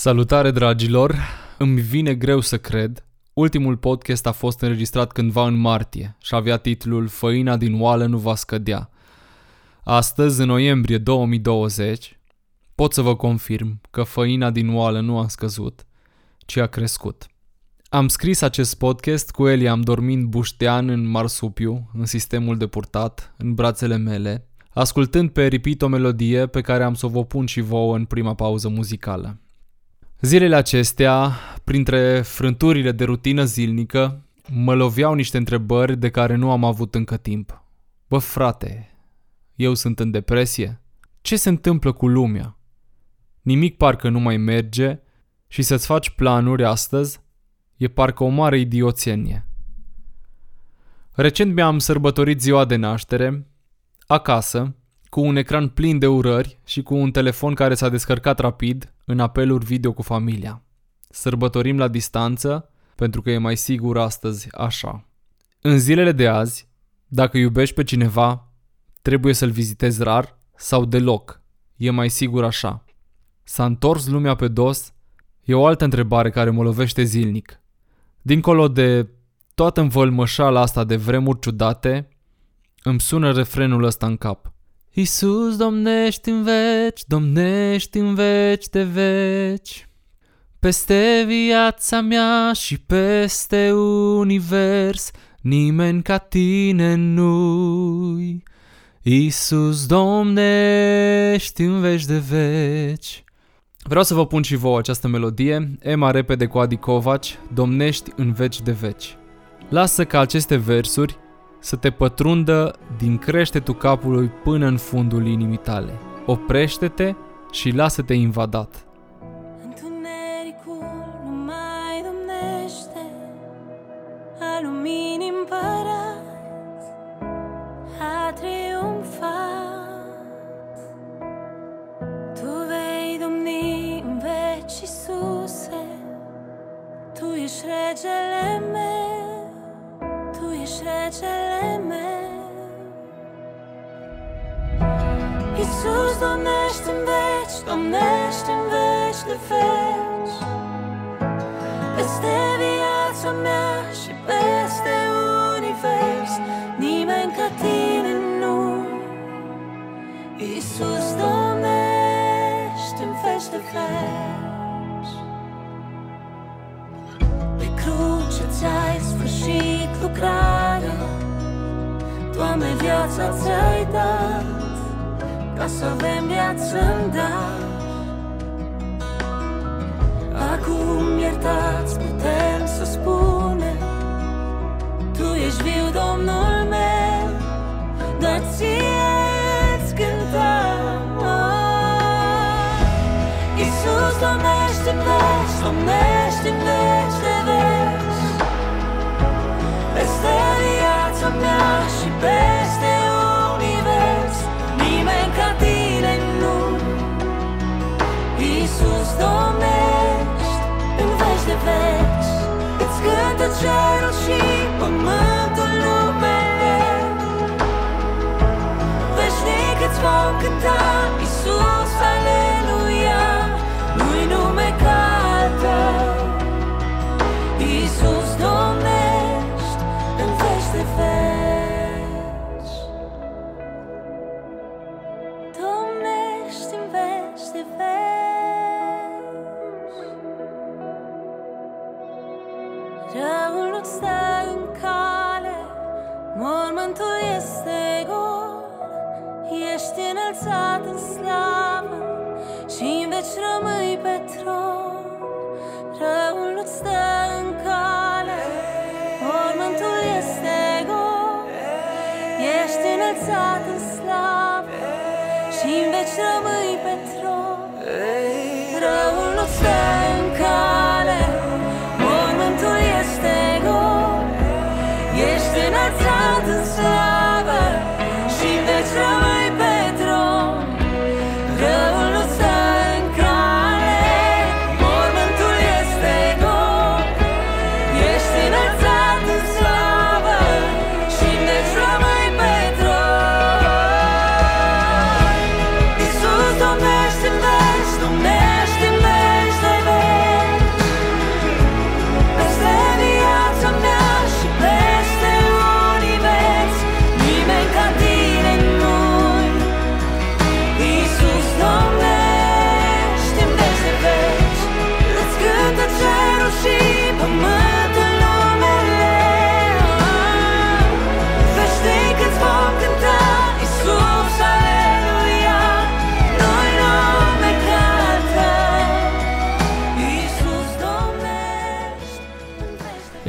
Salutare dragilor! Îmi vine greu să cred. Ultimul podcast a fost înregistrat cândva în martie și avea titlul Făina din oală nu va scădea. Astăzi, în noiembrie 2020, pot să vă confirm că făina din oală nu a scăzut, ci a crescut. Am scris acest podcast cu Eliam dormind buștean în marsupiu, în sistemul de purtat, în brațele mele, ascultând pe repeat o melodie pe care am să o vă pun și vouă în prima pauză muzicală. Zilele acestea, printre frânturile de rutină zilnică, mă loveau niște întrebări de care nu am avut încă timp. Bă, frate, eu sunt în depresie? Ce se întâmplă cu lumea? Nimic parcă nu mai merge și să-ți faci planuri astăzi e parcă o mare idioțenie. Recent mi-am sărbătorit ziua de naștere, acasă, cu un ecran plin de urări și cu un telefon care s-a descărcat rapid în apeluri video cu familia. Sărbătorim la distanță pentru că e mai sigur astăzi așa. În zilele de azi, dacă iubești pe cineva, trebuie să-l vizitezi rar sau deloc. E mai sigur așa. S-a întors lumea pe dos? E o altă întrebare care mă lovește zilnic. Dincolo de toată învălmășala asta de vremuri ciudate, îmi sună refrenul ăsta în cap – Iisus, domnești în veci, domnești în veci de veci, peste viața mea și peste univers, nimeni ca tine nu-i. Iisus, domnești în veci de veci. Vreau să vă pun și vouă această melodie, Ema repede cu Adi Covaci, Domnești în veci de veci. Lasă ca aceste versuri să te pătrundă din creștetul capului până în fundul inimii tale. Oprește-te și lasă-te invadat. Tu ești regele meu, Tu ești regele Iisus domnește în veci, domnește în veci de veci Peste viața mea și peste univers Nimeni ca tine nu. Iisus domnește în veci de veci Pe cruce ți-ai sfârșit lucrarea Doamne, viața ți-ai dat ca să avem viață în dar Acum iertați putem să spunem Tu ești viu, Domnul meu Dar ție-ți cântăm oh. Iisus domnește în cerul și pământul numele. Veșnic îți vom cânta Iisus, aleluia Nu-i nume ca al tău Iisus înălțat în slavă și în veci rămâi pe tron.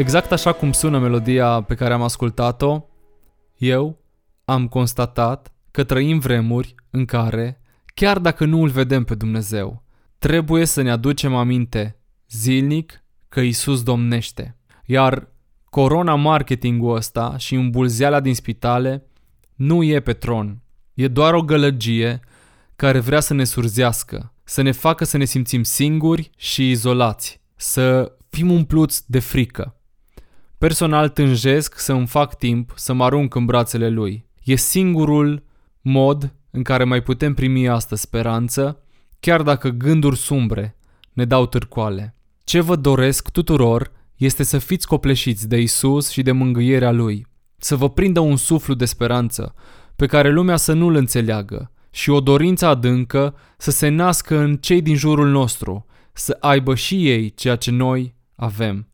Exact așa cum sună melodia pe care am ascultat-o, eu am constatat că trăim vremuri în care, chiar dacă nu îl vedem pe Dumnezeu, trebuie să ne aducem aminte zilnic că Isus domnește. Iar corona marketingul ăsta și îmbulzeala din spitale nu e pe tron. E doar o gălăgie care vrea să ne surzească, să ne facă să ne simțim singuri și izolați, să fim umpluți de frică. Personal tânjesc să îmi fac timp să mă arunc în brațele lui. E singurul mod în care mai putem primi asta speranță, chiar dacă gânduri sumbre ne dau târcoale. Ce vă doresc tuturor este să fiți copleșiți de Isus și de mângâierea Lui, să vă prindă un suflu de speranță pe care lumea să nu-l înțeleagă și o dorință adâncă să se nască în cei din jurul nostru, să aibă și ei ceea ce noi avem.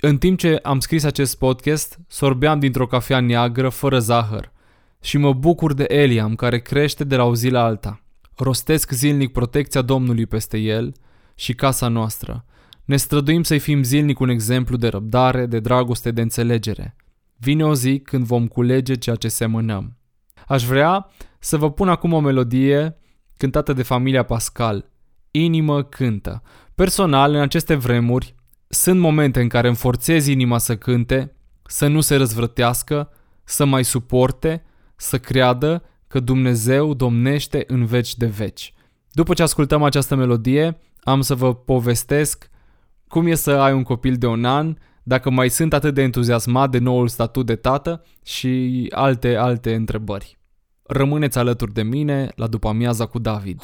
În timp ce am scris acest podcast, sorbeam dintr-o cafea neagră fără zahăr și mă bucur de Eliam care crește de la o zi la alta. Rostesc zilnic protecția Domnului peste el și casa noastră. Ne străduim să-i fim zilnic un exemplu de răbdare, de dragoste, de înțelegere. Vine o zi când vom culege ceea ce semănăm. Aș vrea să vă pun acum o melodie cântată de familia Pascal. Inimă cântă. Personal, în aceste vremuri, sunt momente în care îmi forțez inima să cânte, să nu se răzvrătească, să mai suporte, să creadă că Dumnezeu domnește în veci de veci. După ce ascultăm această melodie, am să vă povestesc cum e să ai un copil de un an, dacă mai sunt atât de entuziasmat de noul statut de tată și alte, alte întrebări. Rămâneți alături de mine la după amiaza cu David.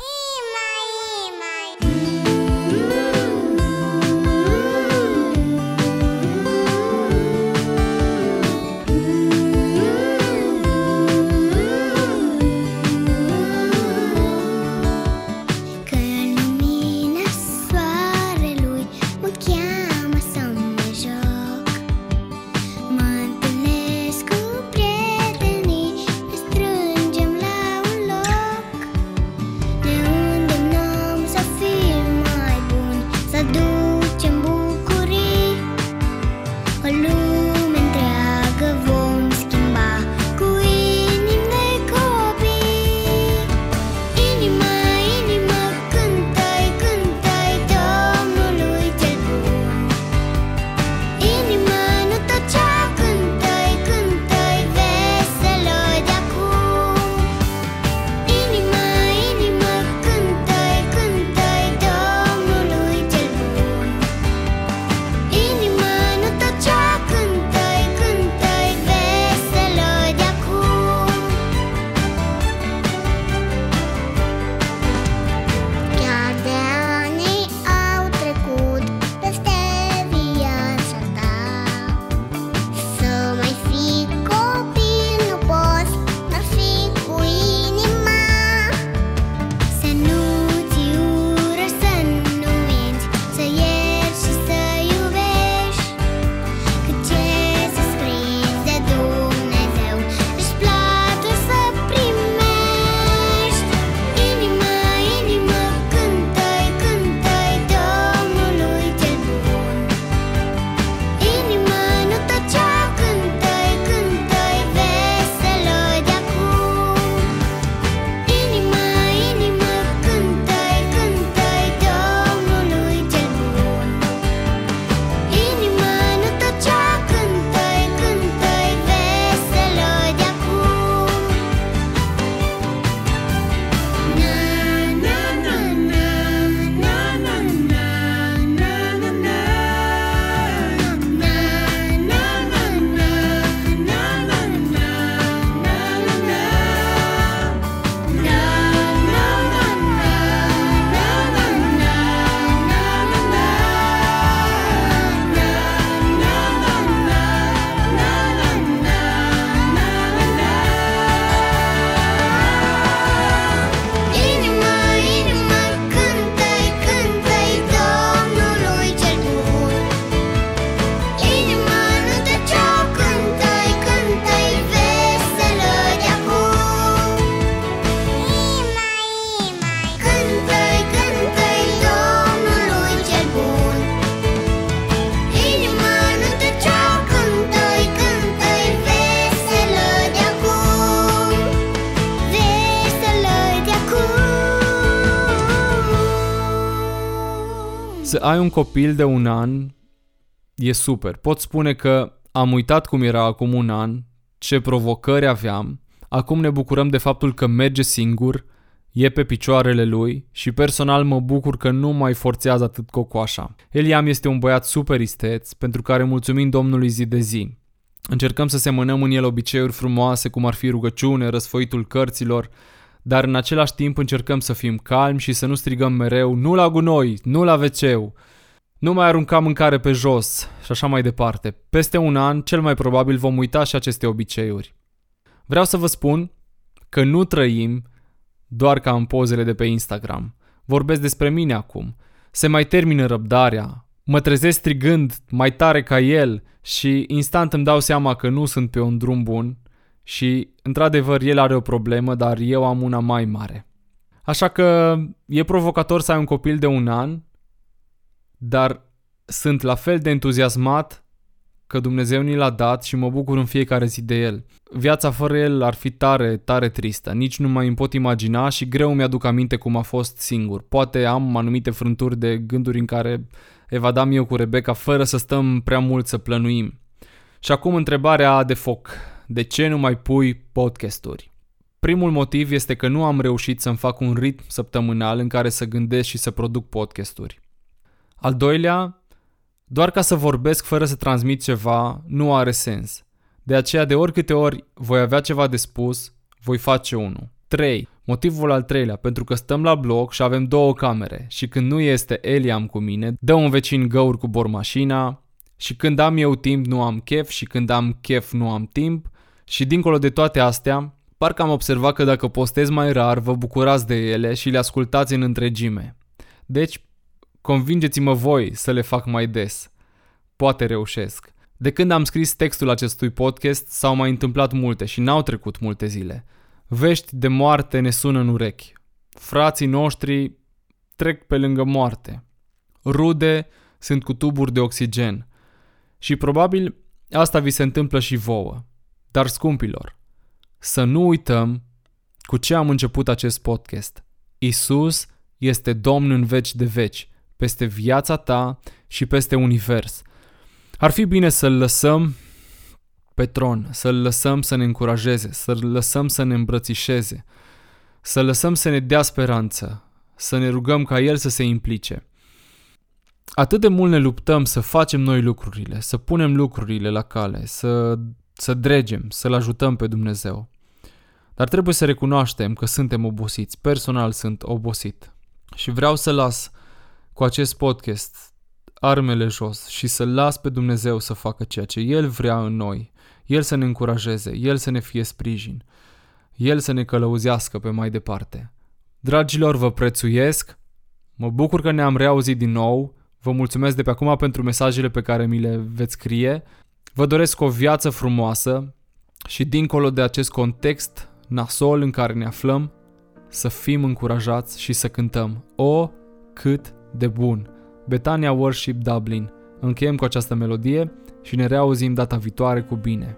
Să ai un copil de un an e super. Pot spune că am uitat cum era acum un an, ce provocări aveam, acum ne bucurăm de faptul că merge singur, e pe picioarele lui și personal mă bucur că nu mai forțează atât cocoașa. Eliam este un băiat super isteț, pentru care mulțumim Domnului zi de zi. Încercăm să semănăm în el obiceiuri frumoase, cum ar fi rugăciune, răsfoitul cărților, dar în același timp încercăm să fim calmi și să nu strigăm mereu nu la gunoi, nu la wc nu mai arunca mâncare pe jos și așa mai departe. Peste un an, cel mai probabil vom uita și aceste obiceiuri. Vreau să vă spun că nu trăim doar ca în pozele de pe Instagram. Vorbesc despre mine acum. Se mai termină răbdarea. Mă trezesc strigând mai tare ca el și instant îmi dau seama că nu sunt pe un drum bun și, într-adevăr, el are o problemă, dar eu am una mai mare. Așa că e provocator să ai un copil de un an, dar sunt la fel de entuziasmat că Dumnezeu ni l-a dat și mă bucur în fiecare zi de el. Viața fără el ar fi tare, tare tristă. Nici nu mai îmi pot imagina și greu mi-aduc aminte cum a fost singur. Poate am anumite frânturi de gânduri în care evadam eu cu Rebecca fără să stăm prea mult să plănuim. Și acum întrebarea de foc. De ce nu mai pui podcasturi? Primul motiv este că nu am reușit să-mi fac un ritm săptămânal în care să gândesc și să produc podcasturi. Al doilea, doar ca să vorbesc fără să transmit ceva nu are sens. De aceea, de oricâte ori voi avea ceva de spus, voi face unul. 3. Motivul al treilea, pentru că stăm la bloc și avem două camere și când nu este Eliam cu mine, dă un vecin găuri cu bormașina și când am eu timp nu am chef și când am chef nu am timp și dincolo de toate astea, parcă am observat că dacă postez mai rar, vă bucurați de ele și le ascultați în întregime. Deci, convingeți-mă voi să le fac mai des. Poate reușesc. De când am scris textul acestui podcast, s-au mai întâmplat multe și n-au trecut multe zile. Vești de moarte ne sună în urechi. Frații noștri trec pe lângă moarte. Rude sunt cu tuburi de oxigen. Și probabil asta vi se întâmplă și vouă. Dar scumpilor, să nu uităm cu ce am început acest podcast. Isus este Domn în veci de veci, peste viața ta și peste univers. Ar fi bine să-L lăsăm pe tron, să-L lăsăm să ne încurajeze, să-L lăsăm să ne îmbrățișeze, să lăsăm să ne dea speranță, să ne rugăm ca El să se implice. Atât de mult ne luptăm să facem noi lucrurile, să punem lucrurile la cale, să, să dregem, să-L ajutăm pe Dumnezeu. Dar trebuie să recunoaștem că suntem obosiți. Personal sunt obosit. Și vreau să las cu acest podcast armele jos și să las pe Dumnezeu să facă ceea ce El vrea în noi. El să ne încurajeze, El să ne fie sprijin, El să ne călăuzească pe mai departe. Dragilor, vă prețuiesc, mă bucur că ne-am reauzit din nou, vă mulțumesc de pe acum pentru mesajele pe care mi le veți scrie, vă doresc o viață frumoasă și dincolo de acest context nasol în care ne aflăm, să fim încurajați și să cântăm. O, cât de bun! Betania Worship Dublin. Încheiem cu această melodie și ne reauzim data viitoare cu bine.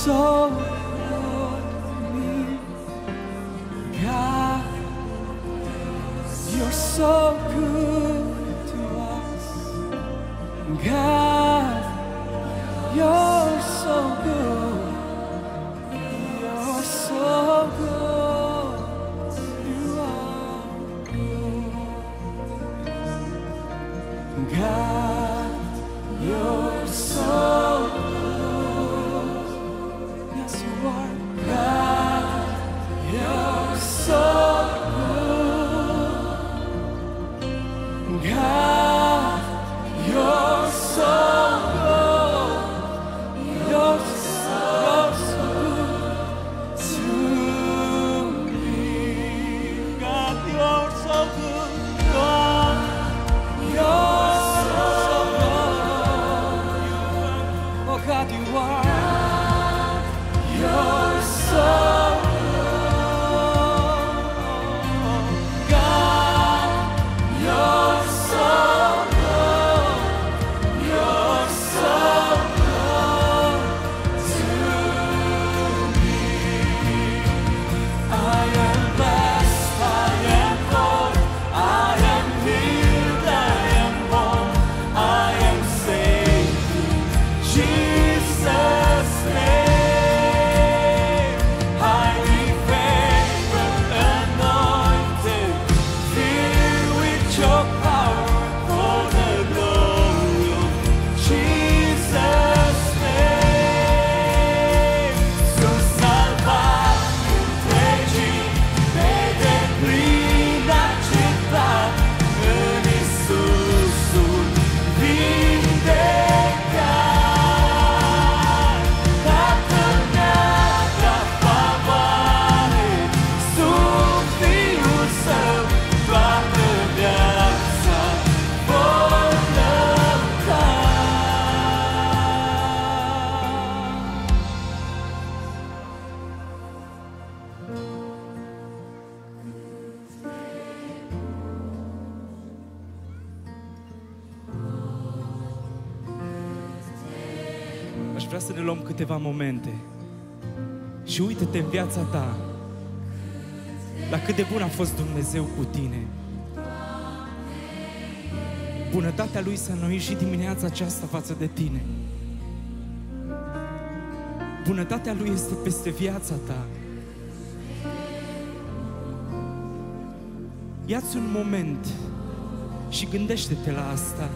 So vrea să ne luăm câteva momente și uită-te în viața ta la cât de bun a fost Dumnezeu cu tine. Bunătatea Lui s-a înnoit și dimineața aceasta față de tine. Bunătatea Lui este peste viața ta. Ia-ți un moment și gândește-te la asta.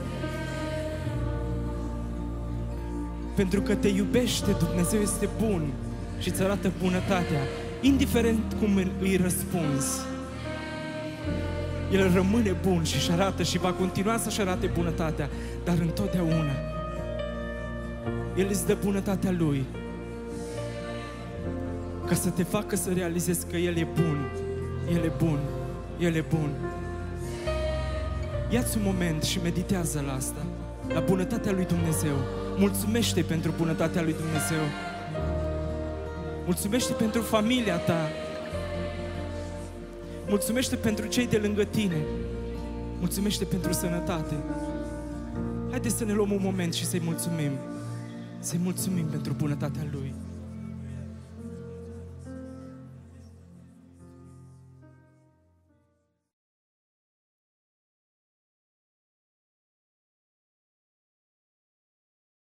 Pentru că te iubește, Dumnezeu este bun și îți arată bunătatea, indiferent cum îi răspunzi. El rămâne bun și își arată și va continua să-și arate bunătatea, dar întotdeauna El îți dă bunătatea Lui ca să te facă să realizezi că El e bun, El e bun, El e bun. Ia-ți un moment și meditează la asta, la bunătatea lui Dumnezeu. Mulțumește pentru bunătatea lui Dumnezeu. Mulțumește pentru familia ta. Mulțumește pentru cei de lângă tine. Mulțumește pentru sănătate. Haideți să ne luăm un moment și să-i mulțumim. Să-i mulțumim pentru bunătatea Lui.